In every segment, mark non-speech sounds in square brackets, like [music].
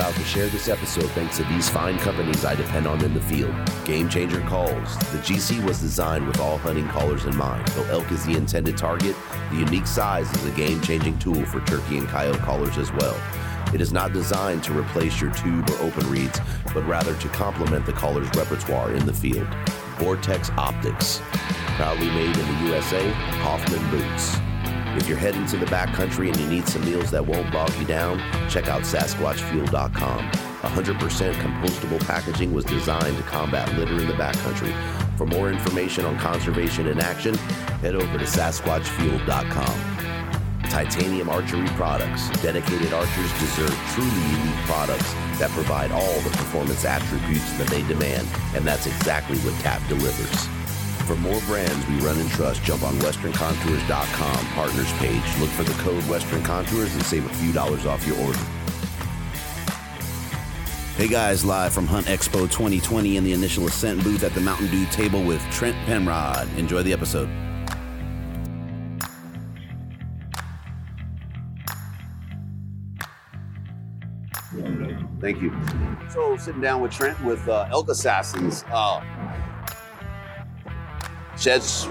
Proud to share this episode thanks to these fine companies I depend on in the field. Game Changer Calls. The GC was designed with all hunting callers in mind. Though elk is the intended target, the unique size is a game changing tool for turkey and coyote callers as well. It is not designed to replace your tube or open reeds, but rather to complement the caller's repertoire in the field. Vortex Optics. Proudly made in the USA, Hoffman Boots. If you're heading to the backcountry and you need some meals that won't bog you down, check out SasquatchFuel.com. 100% compostable packaging was designed to combat litter in the backcountry. For more information on conservation in action, head over to SasquatchFuel.com. Titanium Archery Products. Dedicated archers deserve truly unique products that provide all the performance attributes that they demand, and that's exactly what TAP delivers. For more brands we run and trust, jump on westerncontours.com partners page. Look for the code Western Contours and save a few dollars off your order. Hey guys, live from Hunt Expo 2020 in the initial ascent booth at the Mountain Dude table with Trent Penrod. Enjoy the episode. Thank you. So, sitting down with Trent with uh, Elk Assassins. Uh, Sheds,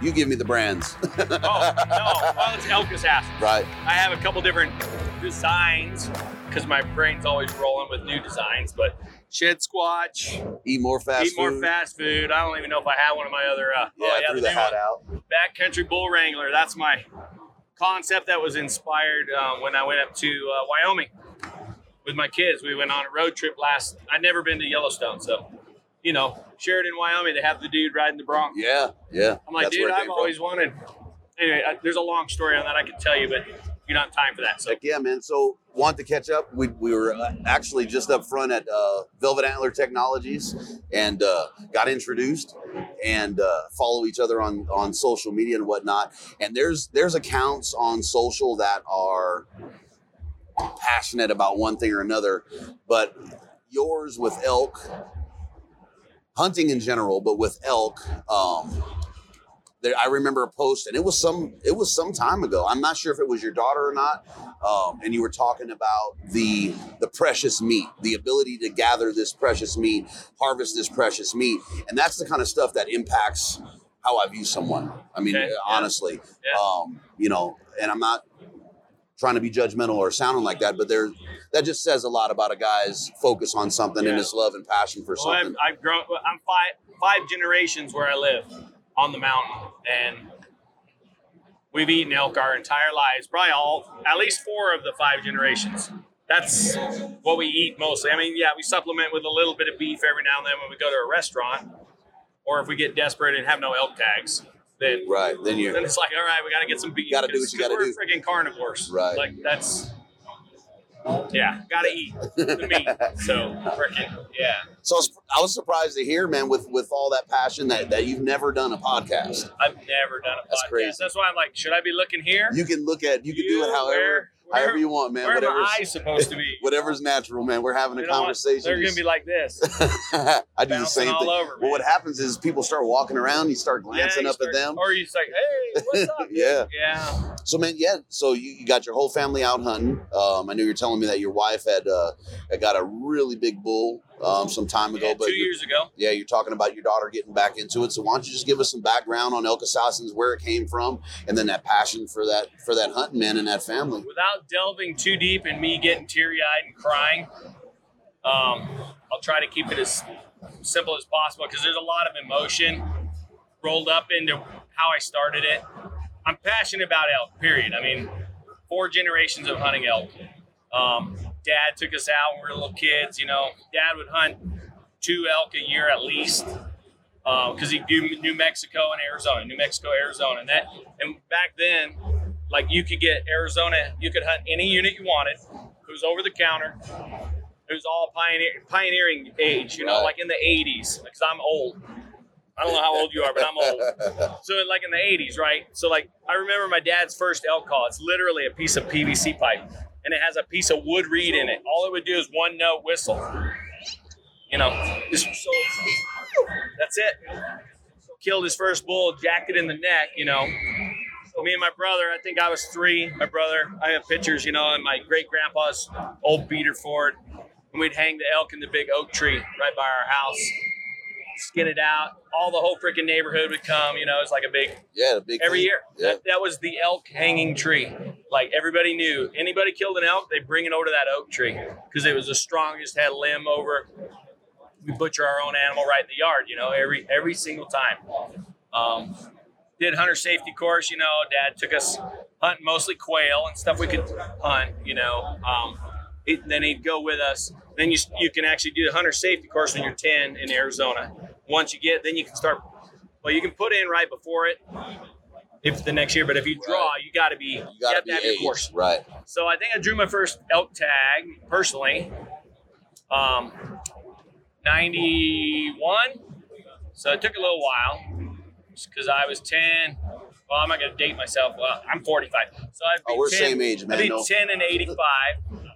you give me the brands. [laughs] oh, no. Well, it's Elk Assassin. right. I have a couple different designs because my brain's always rolling with new designs, but Shed Squatch, Eat more fast food. Eat More food. Fast Food. I don't even know if I have one of my other. Uh, Yeah, oh, I threw the the hat one. out. Backcountry Bull Wrangler. That's my concept that was inspired uh, when I went up to uh, Wyoming with my kids. We went on a road trip last. I'd never been to Yellowstone, so you know, Sheridan, Wyoming. They have the dude riding the Bronco. Yeah, yeah. I'm like, That's dude, I've came from. always wanted. Anyway, I, there's a long story on that I could tell you, but you don't have time for that. So Heck yeah, man. So, want to catch up? We, we were uh, actually just up front at uh, Velvet Antler Technologies and uh, got introduced and uh, follow each other on, on social media and whatnot. And there's there's accounts on social that are passionate about one thing or another, but yours with elk, hunting in general, but with elk, um, there, I remember a post, and it was some it was some time ago. I'm not sure if it was your daughter or not, um, and you were talking about the the precious meat, the ability to gather this precious meat, harvest this precious meat, and that's the kind of stuff that impacts how I view someone. I mean, Okay, yeah. honestly, Yeah. um, you know, and I'm not trying to be judgmental or sounding like that, but there that just says a lot about a guy's focus on something and his love and passion for Well, I've, something. I've grown. I'm five five generations where I live on the mountain, and we've eaten elk our entire lives. Probably all, at least four of the five generations. That's what we eat mostly. I mean, yeah, we supplement with a little bit of beef every now and then when we go to a restaurant, or if we get desperate and have no elk tags, then right then you're then it's like, all right, we got to get some beef. Gotta do what you got to do. We're freaking carnivores, Right. Like that's Yeah, gotta eat the meat. [laughs] So freaking yeah. So I was, surprised to hear, man, with with all that passion that, that you've never done a podcast. I've never done a podcast. That's podcast. crazy. That's why I'm like, should I be looking here? You can look at, you can do it You, however, where- however you want, man. Where Whatever's, eyes supposed to be? [laughs] whatever's natural, man. We're having a You know what? conversation. They're gonna be like this, [laughs] I do the same all thing. over. Well, what happens is people start walking around, you start glancing Yeah, you up start- at them. or you just like, hey, what's up? [laughs] Yeah. yeah. So, man, yeah. So you, you got your whole family out hunting. Um, I know you're telling me that your wife had uh, had got a really big bull um, some time ago, Yeah, but two years ago. yeah, you're talking about your daughter getting back into it. So why don't you just give us some background on Elk Assassins, where it came from, and then that passion for that for that hunting man and that family. Without delving too deep and me getting teary eyed and crying, um, I'll try to keep it as simple as possible because there's a lot of emotion rolled up into how I started it. I'm passionate about elk, period. I mean, four generations of hunting elk. Um, dad took us out when we were little kids. You know, dad would hunt two elk a year at least uh, because he'd do New Mexico and Arizona, New Mexico, Arizona, and that. And back then, like you could get Arizona, you could hunt any unit you wanted. It was over the counter. It was all pioneer, pioneering age, you know, Right. like in the 80s. Because I'm old. I don't know how old you are, but I'm old. [laughs] So like in the 80s, right? So like I remember my dad's first elk call. It's literally a piece of PVC pipe, and it has a piece of wood reed in it. All it would do is one note whistle. You know, just that's it. Killed his first bull, jacked it in the neck. You know, me and my brother. I think I was three. My brother. I have pictures. You know, and my great grandpa's old beater Ford, and we'd hang the elk in the big oak tree right by our house. Skin it out. All the whole freaking neighborhood would come. You know, it's like a big Yeah, the big every thing. year. Yeah. That, that was the elk hanging tree. Like everybody knew, anybody killed an elk, they bring it over to that oak tree because it was the strongest, had a limb over. We butcher our own animal right in the yard, you know, every every single time. Um, did hunter safety course, you know. Dad took us hunting mostly quail and stuff we could hunt, you know. Um, it, then he'd go with us. Then you you can actually do the hunter safety course when you're 10 in Arizona. Once you get, then you can start. Well, you can put in right before it if the next year, but if you draw, you got to be you, You gotta have be to have your course. right? So I think I drew my first elk tag personally, um, 91. So it took a little while because I was 10. Well, I'm not going to date myself. Well, I'm 45. So I'd be Oh, we're 10, same age, man. I'd be No. 10 and 85.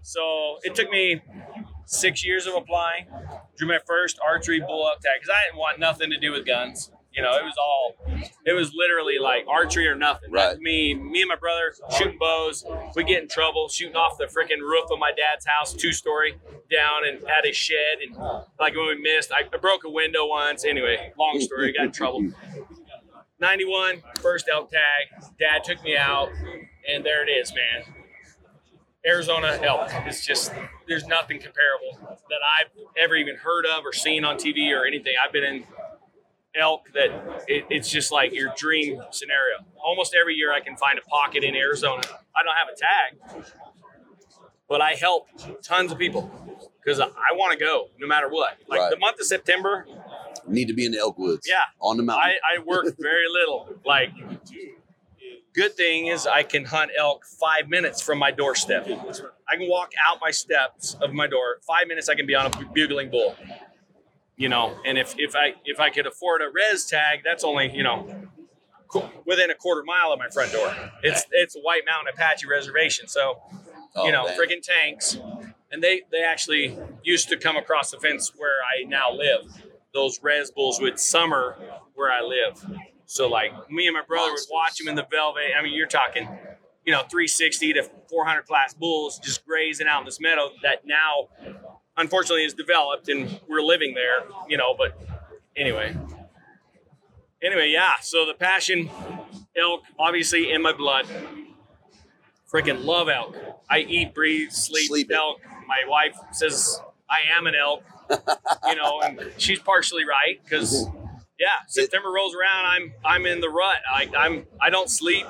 So it took me six years of applying. Drew my first archery bull elk tag because I didn't want nothing to do with guns. You know, it was all, it was literally like archery or nothing. Right. That's me, me and my brother shooting bows. We get in trouble shooting off the freaking roof of my dad's house, two story down and at his shed. And like when we missed, I, I broke a window once. Anyway, long story, got in trouble. 91, first elk tag. Dad took me out, and there it is, man. Arizona elk. It's just, there's nothing comparable that I've ever even heard of or seen on TV or anything. I've been in elk that it, it's just like your dream scenario. Almost every year I can find a pocket in Arizona. I don't have a tag, but I help tons of people because I, I want to go no matter what. Like Right. the month of September, Need to be in the elk woods. Yeah. on the mountain. I, I work very little. Like, good thing is I can hunt elk five minutes from my doorstep. I can walk out my steps of my door. Five minutes, I can be on a bugling bull. You know, and if, if I if I could afford a res tag, that's only you know within a quarter mile of my front door. It's it's a White Mountain Apache reservation, so Oh, you know, damn. friggin' tanks. And they they actually used to come across the fence where I now live. Those res bulls would summer where I live. So like me and my brother would watch them in the velvet. I mean, you're talking, you know, 360 to 400 class bulls just grazing out in this meadow that now, unfortunately, is developed and we're living there. You know, but anyway, anyway, yeah. So the passion, elk, obviously in my blood. Freaking love elk. I eat, breathe, sleep, Sleep it. elk. My wife says I am an elk. you know, and she's partially right because mm-hmm. Yeah, September rolls around, I'm I'm in the rut. I, I'm I don't sleep.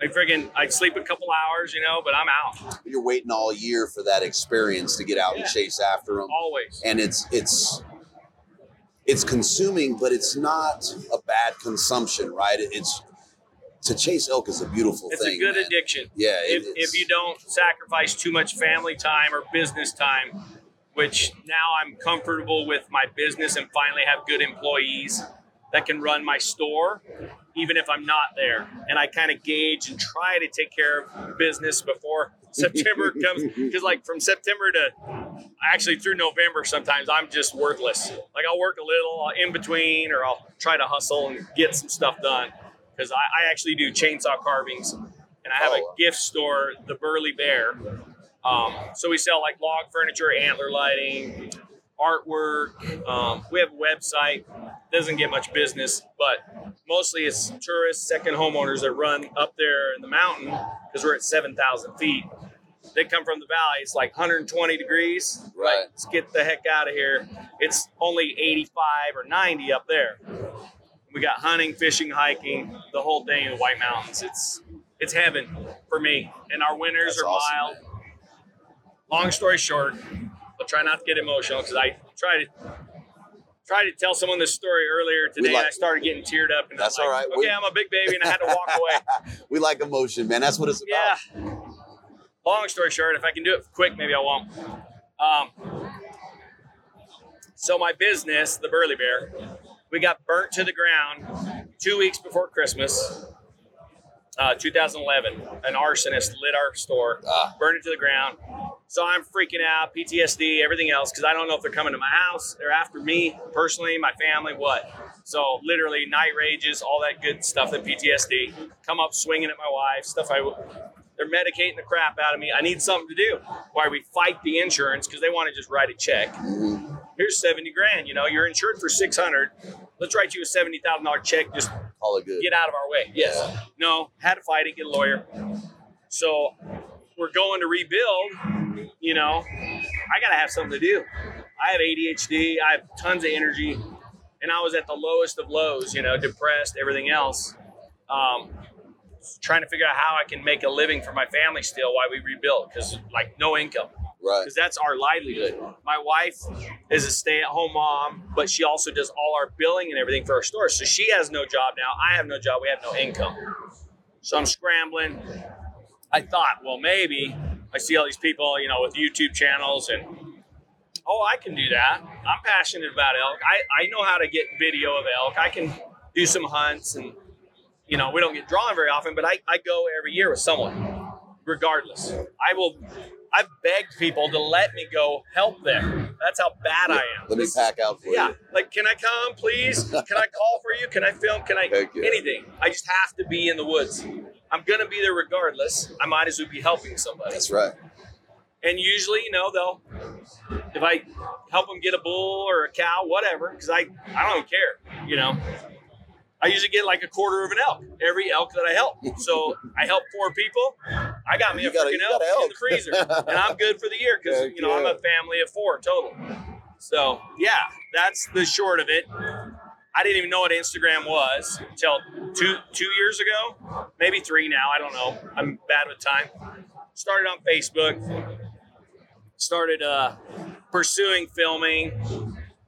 I friggin' I sleep a couple hours, you know, but I'm out You're waiting all year for that experience to get out and chase after them, always. and it's it's it's consuming, but it's not a bad consumption, right? It's to chase elk is a beautiful It's thing. a good man. addiction. Yeah, it if, is. if you don't sacrifice too much family time or business time, which now I'm comfortable with my business and finally have good employees that can run my store, even if I'm not there. And I kind of gauge and try to take care of business before [laughs] September comes. Because, like, from September to actually through November, sometimes I'm just worthless. Like, I'll work a little in between or I'll try to hustle and get some stuff done. Because I, I actually do chainsaw carvings and I have Oh. a gift store, the Burly Bear. Um, so we sell like log furniture, antler lighting, artwork. Um, we have a website. Doesn't get much business, but mostly it's tourists, second homeowners that run up there in the mountain because we're at 7,000 feet. They come from the valley. It's like 120 degrees. Right. Let's get the heck out of here. It's only 85 or 90 up there. We got hunting, fishing, hiking, the whole thing in the White Mountains. It's it's heaven for me. And our winters That's are awesome, mild. man. Long story short, I'll try not to get emotional because I try to try to tell someone this story earlier today, like- and I started getting teared up. And That's like, right. Okay, We- I'm a big baby, and I had to walk away. [laughs] we like emotion, man. That's what it's about. Yeah. Long story short, if I can do it quick, maybe I won't. Um, so my business, the Burly Bear, we got burnt to the ground two weeks before Christmas, uh, 2011. An arsonist lit our store, Ah. burned it to the ground. So I'm freaking out, PTSD, everything else, because I don't know if they're coming to my house. They're after me personally, my family, what. So literally night rages, all that good stuff that PTSD. Come up swinging at my wife, stuff I. They're medicating the crap out of me. I need something to do. Why we fight the insurance because they want to just write a check. Mhm. Here's seventy grand. You know, you're insured for six hundred. Let's write you a seventy thousand dollar check. Just Call it good. get out of our way. Yes. No. Had to fight it. Get a lawyer. So we're going to rebuild. You know, I gotta have something to do. I have ADHD. I have tons of energy, and I was at the lowest of lows. You know, depressed, everything else. Um, trying to figure out how I can make a living for my family still while we rebuild because like no income Right. because that's our livelihood. My wife is a stay-at-home mom, but she also does all our billing and everything for our store. So she has no job now. I have no job. We have no income. So I'm scrambling. I thought, well, maybe I see all these people, you know, with YouTube channels and oh, I can do that. I'm passionate about elk. I, I know how to get video of elk. I can do some hunts and you know, we don't get drawn very often, but I, I go every year with someone, regardless. I will I've begged people to let me go help them. That's how bad I am. Let me pack out for yeah, you. Yeah. Like, can I come, please? Can I call for you? Can I film? Can I [laughs] yeah. anything? I just have to be in the woods. I'm gonna be there regardless. I might as well be helping somebody. That's right. And usually, you know, they'll if I help them get a bull or a cow, whatever, because I I don't care. You know, I usually get like a quarter of an elk every elk that I help. [laughs] So I help four people. I got me You a got a- freaking you got elk, in the freezer, and I'm good for the year because you know I'm a family of four total. So yeah, that's the short of it. I didn't even know what Instagram was until two two years ago, maybe three now. I don't know. I'm bad with time. Started on Facebook. Started uh, pursuing filming.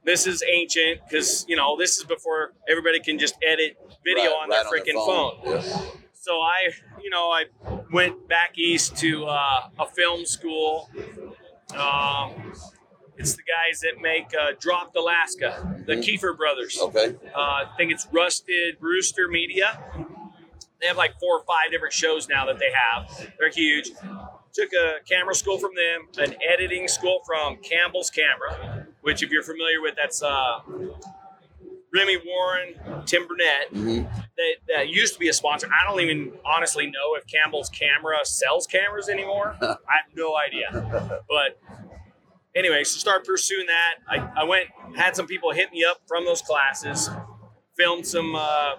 This is ancient because you know this is before everybody can just edit video Right- on their right freaking phone. Yeah. So I, you know, I went back east to uh, a film school. Um, it's the guys that make uh, Dropped Alaska, the Kiefer brothers. Okay. Uh, I think it's Rusted Rooster Media. They have like four or five different shows now that they have. They're huge. Took a camera school from them, an editing school from Campbell's Camera, which, if you're familiar with, that's uh, Remy Warren, Tim Burnett. hmm That, that used to be a sponsor. I don't even honestly know if Campbell's Camera sells cameras anymore. [laughs] I have no idea. But anyway, so start pursuing that. I, I went, had some people hit me up from those classes, filmed some uh,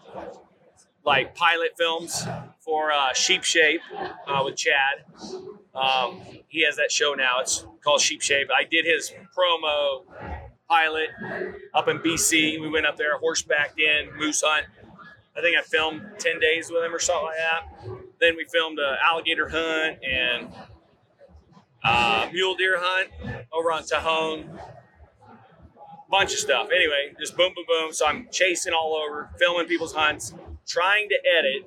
like pilot films for uh, Sheep Shape uh, with Chad. Um, he has that show now. It's called Sheep Shape. I did his promo pilot up in BC. We went up there, horsebacked in, moose hunt. I think I filmed 10 days with him or something like that. Then we filmed an alligator hunt and uh, mule deer hunt over on Tejon. Bunch of stuff. Anyway, just boom, boom, boom. So I'm chasing all over, filming people's hunts, trying to edit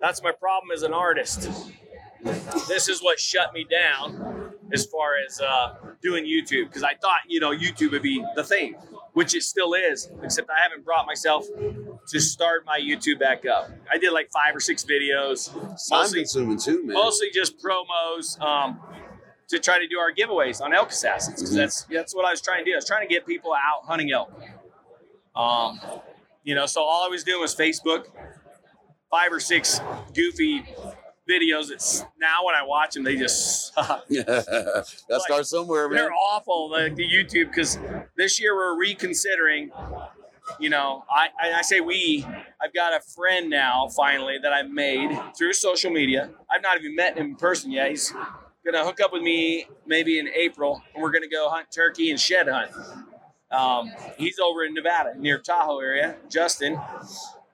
That's my problem as an artist. This is what shut me down as far as uh, doing YouTube because I thought you know YouTube would be the thing, which it still is. Except I haven't brought myself to start my YouTube back up. I did like five or six videos, Time mostly consuming too, man. mostly just promos um, to try to do our giveaways on elk assassins because Mhm. that's that's what I was trying to do. I was trying to get people out hunting elk. Um, you know, so all I was doing was Facebook, five or six goofy videos. It's now when I watch them, they just suck. [laughs] Gotta start somewhere, man. They're awful, like the YouTube, because this year we're reconsidering. You know, I, I, I say we. I've got a friend now, finally, that I've made through social media. I've not even met him in person yet. He's gonna hook up with me maybe in April, and we're gonna go hunt turkey and shed hunt. Um, he's over in Nevada, near Tahoe area. Justin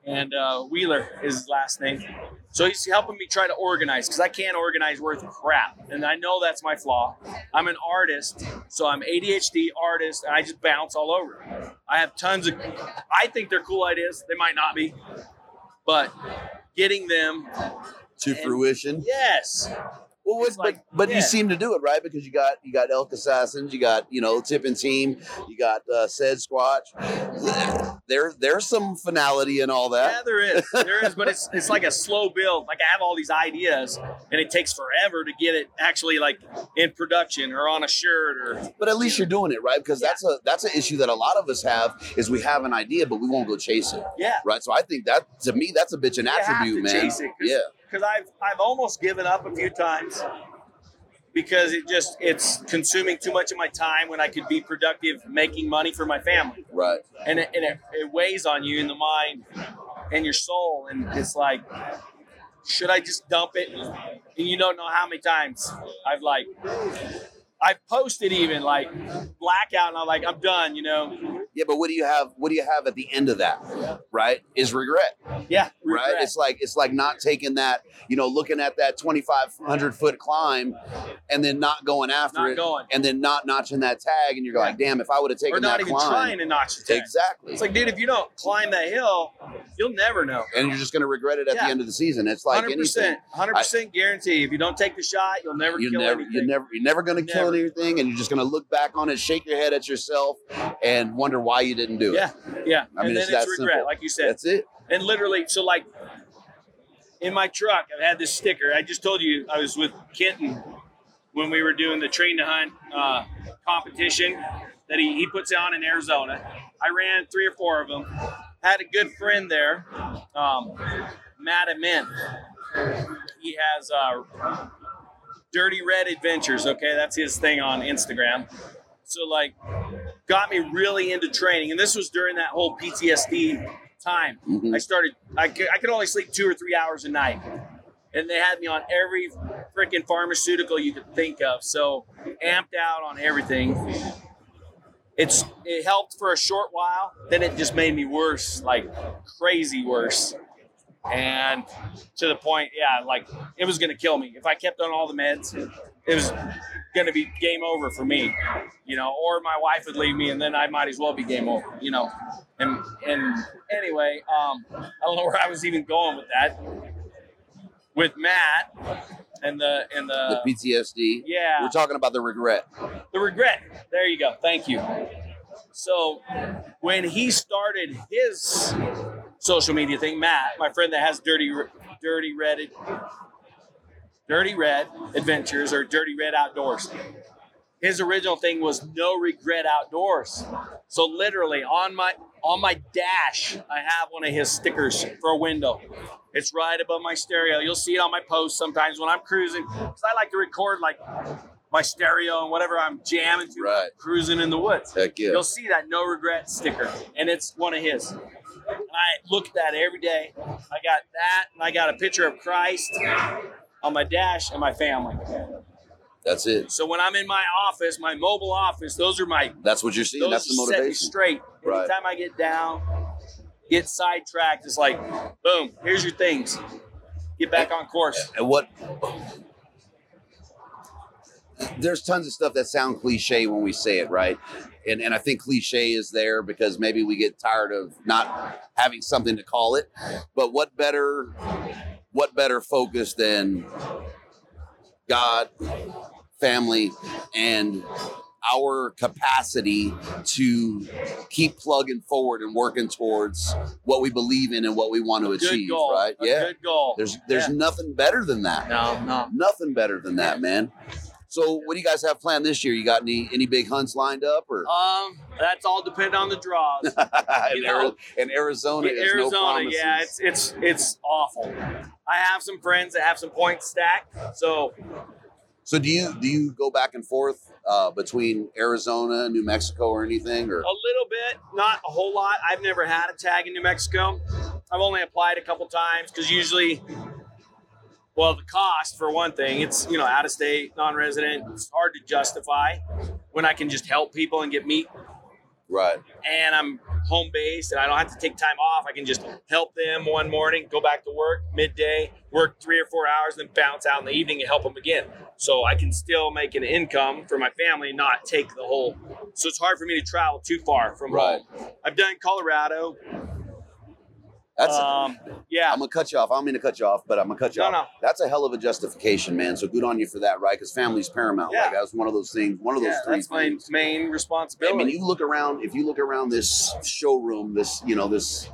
and uh, Wheeler is his last name. So he's helping me try to organize because I can't organize worth crap, and I know that's my flaw. I'm an artist, so I'm ADHD artist, and I just bounce all over. I have tons of. I think they're cool ideas. They might not be, but getting them, to fruition. yes, Well, what, like- but but yeah. you seem to do it right because you got you got elk assassins, you got you know tipping team, you got uh, Shed Squatch. There there's some finality in all that. yeah, there is, there is, but it's it's like a slow build. Like I have all these ideas, and it takes forever to get it actually like in production or on a shirt or But at least you're doing it right because Yeah. that's a that's an issue that a lot of us have is we have an idea but we won't go chase it. yeah. Right. So I think that to me that's a bitch an You attribute, man. chase it, 'cause- Yeah. Because I've I've almost given up a few times because it just it's consuming too much of my time when I could be productive making money for my family, Right. and it, and it, it weighs on you in the mind and your soul, and it's like, should I just dump it? And you don't know how many times I've like. I've posted even like blackout, and I'm like, I'm done, you know. Yeah, but what do you have? What do you have at the end of that? Right? Is regret. Yeah, right? It's like it's like not taking that, you know, looking at that twenty five hundred foot climb, and then not going after Not it, going. and then not notching that tag, and you're like, damn, if I would have taken or not that even climb, trying to notch the tag. exactly, It's like, dude, if you don't climb that hill, you'll never know. and you're just gonna regret it at Yeah. the end of the season. It's like Hundred anything. percent, hundred percent guarantee. If you don't take the shot, you'll never You kill never, you're never, you're never gonna kill Never. anything, and you're just gonna look back on it, shake your head at yourself, and wonder why you didn't do it. yeah, yeah. I mean, and it's then it's that regret, simple. like you said. That's it. And literally, so like in my truck, I've had this sticker. I just told you I was with Kenton when we were doing the train to hunt uh, competition that he, he puts on in Arizona. I ran three or four of them. Had a good friend there, um, Matt Amin. He has uh, Dirty Red Adventures. Okay, that's his thing on Instagram. So like, got me really into training, and this was during that whole PTSD time. Mhm. I started. I could, I could only sleep two or three hours a night, and they had me on every freaking pharmaceutical you could think of. So amped out on everything. It's it helped for a short while. Then it just made me worse, like crazy worse. And to the point, yeah, like it was gonna kill me if I kept on all the meds. It was gonna be game over for me, you know. Or my wife would leave me, and then I might as well be game over, you know. And and anyway, um, I don't know where I was even going with that. With Matt and the and the, The PTSD. yeah We're talking about the regret. the regret. There you go. Thank you. So when he started his social media thing, Matt, my friend that has dirty, dirty red, dirty red adventures or dirty red outdoors. His original thing was no regret outdoors. So literally on my on my dash, I have one of his stickers for a window. It's right above my stereo. You'll see it on my post sometimes when I'm cruising. Because I like to record like my stereo and whatever I'm jamming to, Right. cruising in the woods. Heck yeah. You'll see that no regret sticker, and it's one of his. And I look at that every day. I got that, and I got a picture of Christ on my dash and my family. That's it. So when I'm in my office, my mobile office, those are my That's what you're seeing. That's the motivation. straight. Right. Anytime I get down, get sidetracked, it's like, boom, here's your things. Get back on course. And what there's tons of stuff that sound cliche when we say it, right? And and I think cliche is there because maybe we get tired of not having something to call it. But what better what better focus than God, family, and our capacity to keep plugging forward and working towards what we believe in and what we want to Good achieve, goal. right? A yeah. Good goal. There's there's Yeah. nothing better than that. no, no. Nothing better than that, man. So what do you guys have planned this year? You got any any big hunts lined up or Um, that's all dependent on the draws. [laughs] know, Ari- in Arizona? In there's no Arizona, promises. yeah, it's it's it's awful. I have some friends that have some points stacked, so So do you do you go back and forth uh, between Arizona, New Mexico, or anything? Or a little bit, not a whole lot. I've never had a tag in New Mexico. I've only applied a couple times because usually, well, the cost for one thing, it's you know out of state, non-resident. It's hard to justify when I can just help people and get meat, right? and I'm home based and I don't have to take time off. I can just help them one morning, go back to work midday, work three or four hours, then bounce out in the evening and help them again. So I can still make an income for my family, not take the whole. So it's hard for me to travel too far from Right. home. I've done Colorado. That's. Um, yeah, I'm gonna cut you off. I don't mean to cut you off, but I'm gonna cut you No, off. no. That's a hell of a justification, man. So good on you for that, right? Because family's paramount. Yeah. Like that's one of those things. One of those yeah, three that's my main responsibility. I mean, you look around. If you look around this showroom, this you know this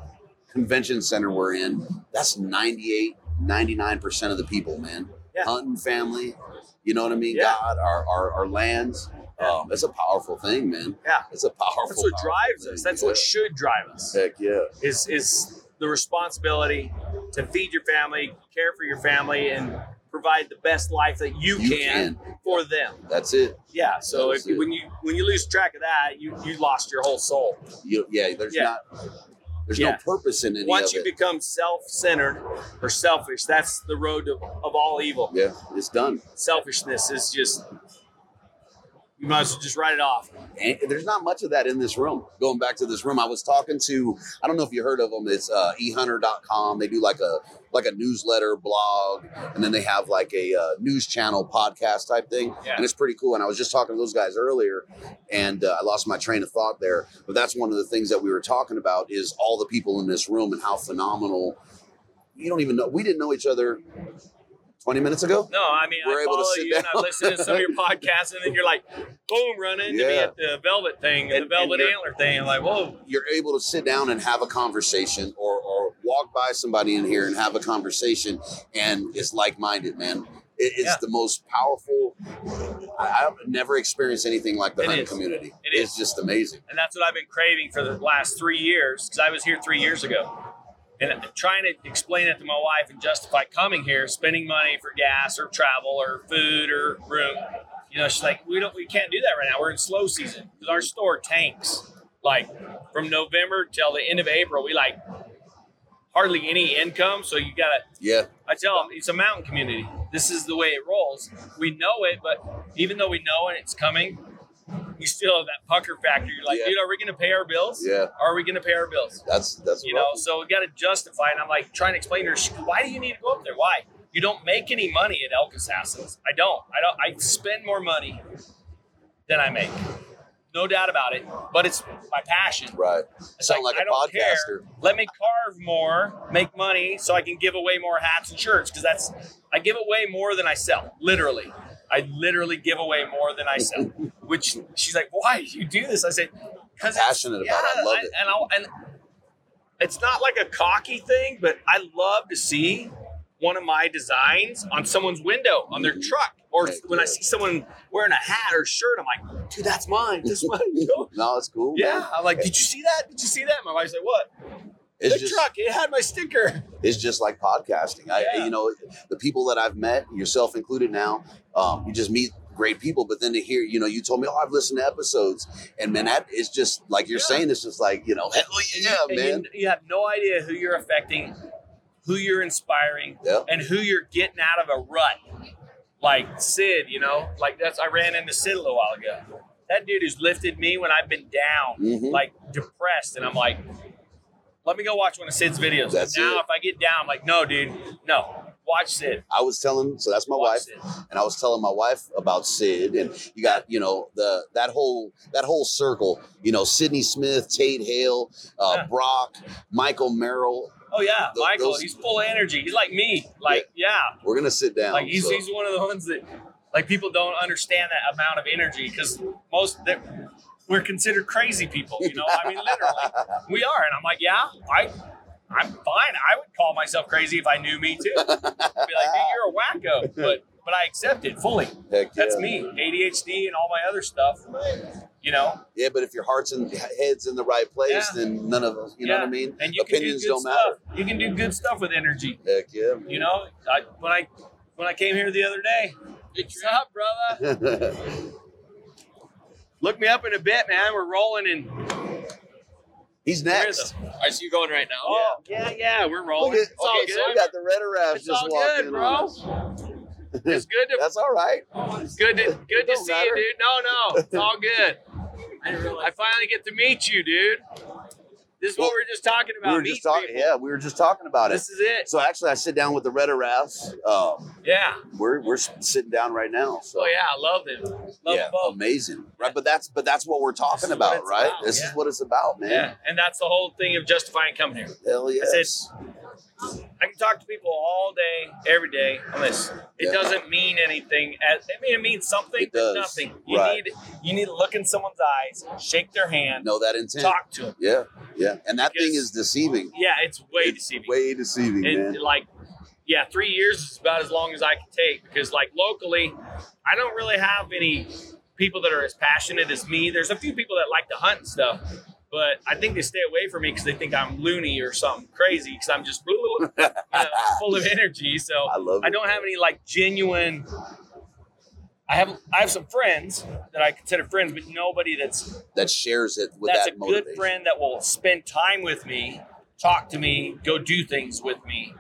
convention center we're in, that's 98, 99 percent of the people, man. Yeah. Hunting family. You know what I mean? Yeah. God, our our, our lands. Yeah. Um, it's a powerful thing, man. Yeah. It's a powerful. that's what powerful drives thing. us. That's Yeah. what should drive us. Heck yeah. is is the responsibility to feed your family, care for your family, and provide the best life that you, You can, for them. That's it. Yeah. So That's if you, when you when you lose track of that, you you lost your whole soul. You, yeah. There's Yeah. not. There's Yeah. no purpose in any Once you it. become self-centered or selfish, that's the road of, of all evil. yeah, it's done. Selfishness is just you might as well just write it off. And there's not much of that in this room. Going back to this room, I was talking to I don't know if you heard of them. It's uh, ehunter.com. They do like a like a newsletter blog, and then they have like a uh, news channel podcast type thing, Yeah. and it's pretty cool. And I was just talking to those guys earlier, and uh, I lost my train of thought there. But that's one of the things that we were talking about is all the people in this room and how phenomenal. You don't even know. We didn't know each other 20 minutes ago. No, I mean We're I able to sit you and I listen to some of your [laughs] podcasts, and then you're like, boom, run into me at the Velvet thing, And- the Velvet Antler thing. I'm like, whoa, you're able to sit down and have a conversation or, or walk by somebody in here and have a conversation and it's like-minded man it, it's Yeah. the most powerful I, i've never experienced anything like the It hunting is. community It it's just amazing and that's what I've been craving for the last three years because I was here three years ago, and trying to explain it to my wife and justify coming here, spending money for gas or travel or food or room. You know, she's like, we don't, we can't do that right now. We're in slow season because our store tanks. Like from November till the end of April, we like hardly any income. So you gotta yeah I tell them it's a mountain community. This is the way it rolls. We know it, but even though we know it, it's coming. You still have that pucker factor. You're like, Yeah. dude, are we going to pay our bills? yeah Are we going to pay our bills? that's that's You rough. know, so we got to justify. And I'm like trying to explain to her, why do you need to go up there? Why? You don't make any money at Elk Assassins. I don't. I don't. I spend more money than I make. No doubt about it. But it's my passion. right It's sound like, I a don't care. podcaster Let me carve more, make money, so I can give away more hats and shirts. Because that's I give away more than I sell. Literally, I literally give away more than I sell. [laughs] Which she's like, "Why do you do this?" I say, "Because Passionate about it. I love it. And I'll, and it's not like a cocky thing, but I love to see one of my designs on someone's window on their truck, or when I see someone wearing a hat or shirt, I'm like, "Dude, that's mine. That's mine." You know? no it's cool Yeah, man. I'm like, did you see that? Did you see that? My wife's like, what? It's the just truck. It had my sticker. it's just like podcasting I, Yeah. you know the people that i've met yourself included now um, you just meet great people but then to hear you know you told me oh i've listened to episodes and man that is just like you're Yeah. saying it's just like you know hell yeah And man You, you have no idea who you're affecting, who you're inspiring, and who you're getting out of a rut. Like Sid, you know, like that's I ran into Sid a little while ago. That dude has lifted me when I've been down, Mhm. like depressed, and I'm like, let me go watch one of Sid's videos. That's now, it. if I get down, I'm like, no, dude, no, watch Sid. I was telling, so that's my watch wife, Sid. and I was telling my wife about Sid, and you got you know the that whole that whole circle, you know Sidney Smith, Tate Hale, uh, Yeah. Brock, Michael Merrill, Oh yeah, Th- Michael. those- he's full of energy. He's like me. Like yeah, We're gonna sit down. like he's so- he's one of the ones that like people don't understand that amount of energy because most that we're considered crazy people. You know, I mean, literally, we are. And I'm like, yeah, I. I'm fine. I would call myself crazy if I knew me too. I'd be like, hey, you're a wacko, but but I accept it fully. Heck That's yeah. me, ADHD and all my other stuff. You know, Yeah, but if your heart's and head's in the right place, Yeah. then none of us, you know what I mean? and you Opinions can do good don't stuff. You can do good stuff with energy. Heck yeah. You know, I, when I when I came here the other day, what's up, brother? [laughs] Look me up in a bit, man. We're rolling in. He's next. I see you going right now. Oh yeah, yeah, we're rolling. at, It's all okay, good. so we got the red raft It's just all walked good, bro. on us. It's good to [laughs] That's all right. good to [laughs] good to see matter. you, dude. No, no, it's all good. I. [laughs] I finally get to meet you, dude. This is what we are just talking about. we were just talking. Yeah, we were just talking about it. This is it. So actually, I sit down with the red rafts. Um, Yeah. we're we're sitting down right now. So Oh yeah, I love them. Love yeah, them both. amazing. Right, but that's but that's what we're talking about, right? about, This yeah. is what it's about, man. Yeah, and that's the whole thing of justifying coming here. Hell yes. I can talk to people all day, every day on this. It Yeah. doesn't mean anything. As, I mean, it means something, It but does. nothing. You Right. need you need to look in someone's eyes, shake their hand, Know that intent. talk to them. Yeah, yeah. And that thing is deceiving. Yeah, it's way It's deceiving. Way deceiving, and man. like, yeah, three years is about as long as I can take because, like, locally, I don't really have any people that are as passionate as me. There's a few people that like to hunt and stuff. But I think they stay away from me because they think I'm loony or something crazy because I'm just [laughs] you know, [laughs] full of energy. So I. I don't have any like genuine. I have I have some friends that I consider friends, but nobody that's that shares it with that's a that good friend that will spend time with me, talk to me, go do things with me,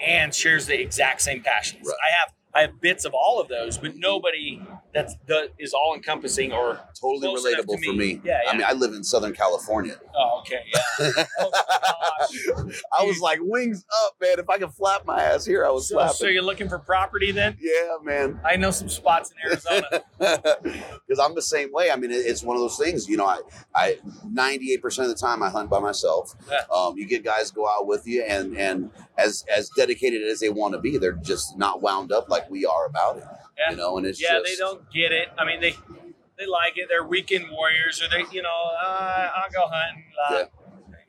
and shares the exact same passions. Right. I have I have bits of all of those, but nobody that's the, is all encompassing or Totally relatable to for me. me. Yeah, yeah. I mean, I live in Southern California. oh okay yeah. [laughs] Oh. I was like, wings up, man. If I could flap my ass here, I was So, flapping. so you're looking for property then? yeah, man. I know some spots in Arizona. [laughs] Because I'm the same way. I mean, it's one of those things. You know, I, I 98% of the time I hunt by myself. Yeah. Um, you get guys go out with you, and and as as dedicated as they want to be, they're just not wound up like we are about it. Yeah. You know, and it's yeah, just, they don't get it. I mean, they they like it. They're weekend warriors, or they, you know, uh, I'll go hunting. Uh,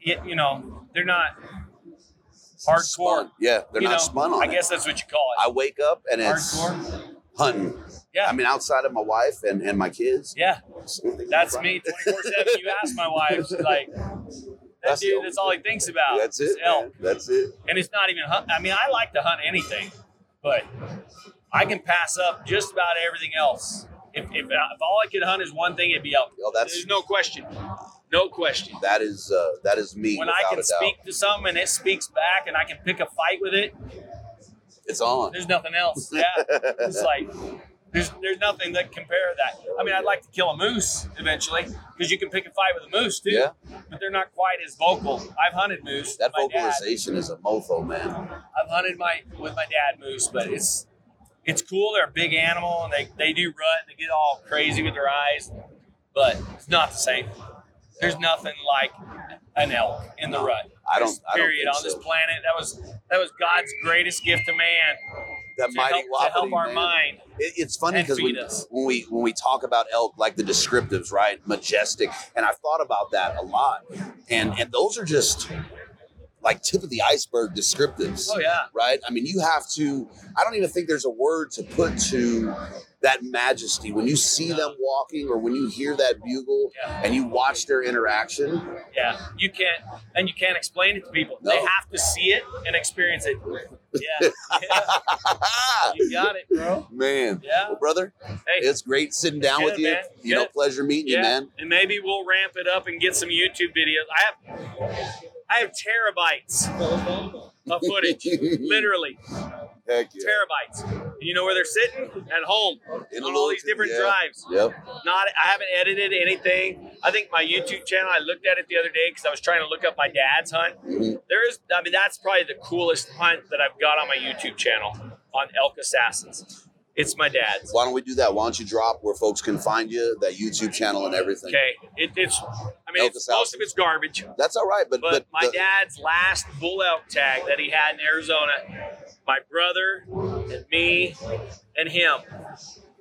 y- you know, they're not hardcore. spun. Yeah, they're you not know, spun on I it. guess that's what you call it. I wake up and it's hardcore. hunting. Yeah, I mean, outside of my wife and, and my kids. yeah, that's me, twenty four seven. You ask my wife, she's like, that That's dude. That's all he thinks about. That's it. elk. That's it. and it's not even hunt. I mean, I like to hunt anything, but I can pass up just about everything else. If, if, if all I could hunt is one thing, it'd be elk. Well, that's There's no question. No question. that is uh, that is me. When I can a doubt. speak to something and it speaks back and I can pick a fight with it, it's on. there's nothing else. [laughs] Yeah. It's like there's there's nothing that compare that. I mean, I'd like to kill a moose eventually because you can pick a fight with a moose too. Yeah. But they're not quite as vocal. I've hunted moose. that with my dad. vocalization is a mofo, man. I've hunted my with my dad moose, but it's it's cool. They're a big animal and they, they do rut. And they get all crazy with their eyes, but it's not the same. There's nothing like an elk in the rut. I don't. I don't period think on this so. planet. That was that was God's greatest gift to man That to mighty help, to help our man. mind. It, it's funny because when, when we when we talk about elk, like the descriptives, right? Majestic, and I've thought about that a lot, and and those are just like tip of the iceberg descriptives. Oh yeah, right? I mean, you have to. I don't even think there's a word to put to that majesty when you see them walking or when you hear that bugle Yeah. and you watch their interaction. yeah. You can't and you can't explain it to people. No. They have to see it and experience it. Yeah, yeah. [laughs] you got it, bro. man, Yeah. well, brother, Hey, it's great sitting down with you. man. You know, pleasure meeting you, man. And maybe we'll ramp it up and get some YouTube videos. I have I have terabytes of footage. [laughs] literally Heck yeah. terabytes. You know where they're sitting? At home. In a on all these different yeah. drives. Yep. Not I haven't edited anything. I think my YouTube channel, I looked at it the other day because I was trying to look up my dad's hunt. Mhm. There is I mean that's probably the coolest hunt that I've got on my YouTube channel on elk assassins. It's my dad's. Why don't we do that? Why don't you drop where folks can find you, that YouTube channel and everything? Okay, it, it's. I mean, Elk it's, is out. most of it's garbage. That's all right, but But, but, my the- dad's last bull elk tag that he had in Arizona, my brother and me and him,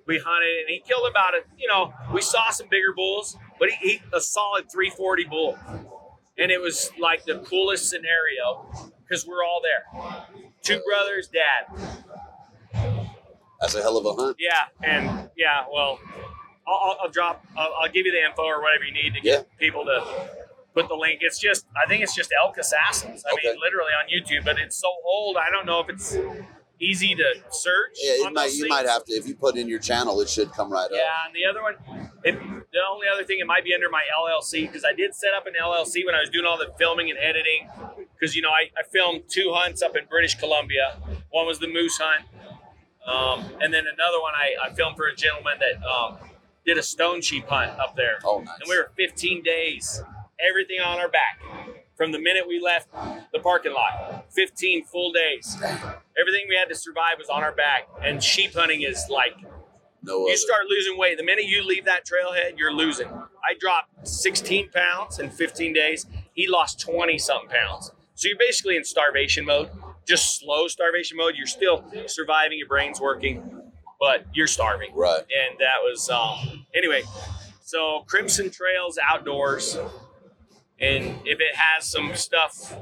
we hunted and he killed about it. You know, we saw some bigger bulls, but he, he a solid 340 bull, and it was like the coolest scenario because we're all there. Two brothers, dad. that's a hell of a hunt. Yeah, and yeah, well, I'll, I'll, drop. I'll, I'll give you the info or whatever you need to get people to put the link. It's just, I think it's just Elk Assassins. I Okay. mean, literally on YouTube, but it's so old. I don't know if it's easy to search. Yeah, it might, you might have to if you put in your channel, it should come right up. Yeah, and the other one, it, the only other thing, it might be under my LLC because I did set up an LLC when I was doing all the filming and editing. Because you know, I, I filmed two hunts up in British Columbia. One was the moose hunt, um, and then another one I, I filmed for a gentleman that um, did a stone sheep hunt up there. Oh, nice. And we were 15 days, everything on our back from the minute we left the parking lot. 15 full days. Everything we had to survive was on our back. And sheep hunting is like no you other. start losing weight. The minute you leave that trailhead, you're losing. I dropped 16 pounds in 15 days. He lost 20 something pounds. So you're basically in starvation mode, just slow starvation mode. You're still surviving, your brain's working, but you're starving. Right. And that was, um, anyway, so Crimson Trails Outdoors. And if it has some stuff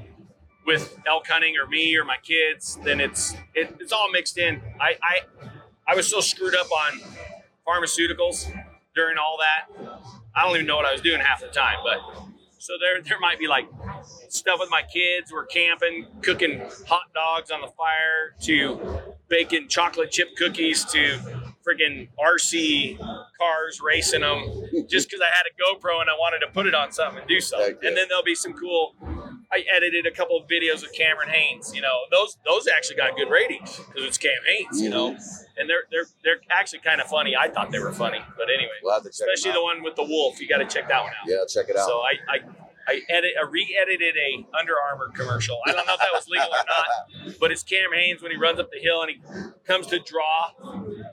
with elk hunting or me or my kids, then it's it, it's all mixed in. I, I I was so screwed up on pharmaceuticals during all that. I don't even know what I was doing half the time, but so there there might be like stuff with my kids. We're camping, cooking hot dogs on the fire, to baking chocolate chip cookies, to freaking RC cars racing them, just because I had a GoPro and I wanted to put it on something and do something. And then there'll be some cool. I edited a couple of videos with Cameron Hanes. You know, those those actually got good ratings because it's Cam Hanes. You know, and they're they're they're actually kind of funny. I thought they were funny, but anyway, We'll have to check especially the one with the wolf. You got to check that one out. Yeah, check it out. So I I I edit I re-edited a Under Armour commercial. I don't know if that was legal or not, but it's Cam Hanes when he runs up the hill and he comes to draw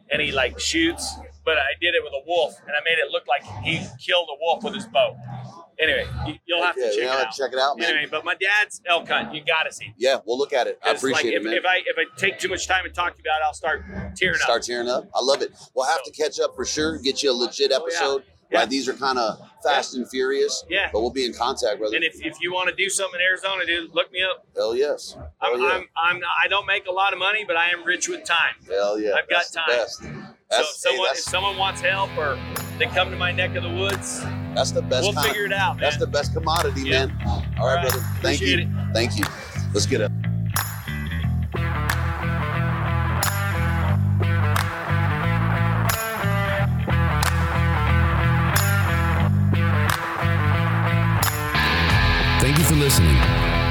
and he like shoots. But I did it with a wolf and I made it look like he killed a wolf with his bow. Anyway, you, you'll have to Yeah, check yeah, it out. check it out, man. Anyway, but my dad's elk hunt, you got to see. yeah, we'll look at it. I appreciate like, it, if, man. If I if I take too much time and talk to you about it, I'll start tearing up. Start tearing up. I love it. We'll have So- to catch up for sure. Get you a legit Oh, yeah. episode. Yeah. Right, these are kind of fast and furious. Yeah. But we'll be in contact, brother. And if, if you want to do something in Arizona, dude, look me up. Hell yes. Hell I'm, yeah. I'm, I'm, I don't make a lot of money, but I am rich with time. Hell yeah. I've got That's the time. best. So if someone, hey, if someone wants help or they come to my neck of the woods, that's the best we'll kind. figure it out, man. That's the best commodity, Yeah. man. All right, All right. brother. Thank Appreciate you. it. Thank you. Let's get it. Thank you for listening.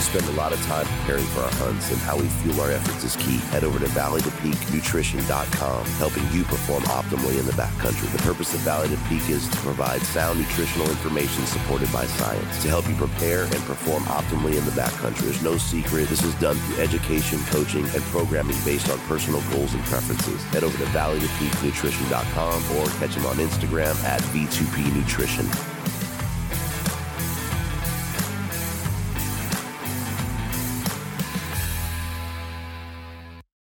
We spend a lot of time preparing for our hunts, and how we fuel our efforts is key. Head over to valleytopeaknutrition.com, helping you perform optimally in the backcountry. The purpose of Valley to Peak is to provide sound nutritional information supported by science to help you prepare and perform optimally in the backcountry. There's no secret. This is done through education, coaching, and programming based on personal goals and preferences. Head over to valleytopeaknutrition.com or catch them on Instagram at V2P Nutrition.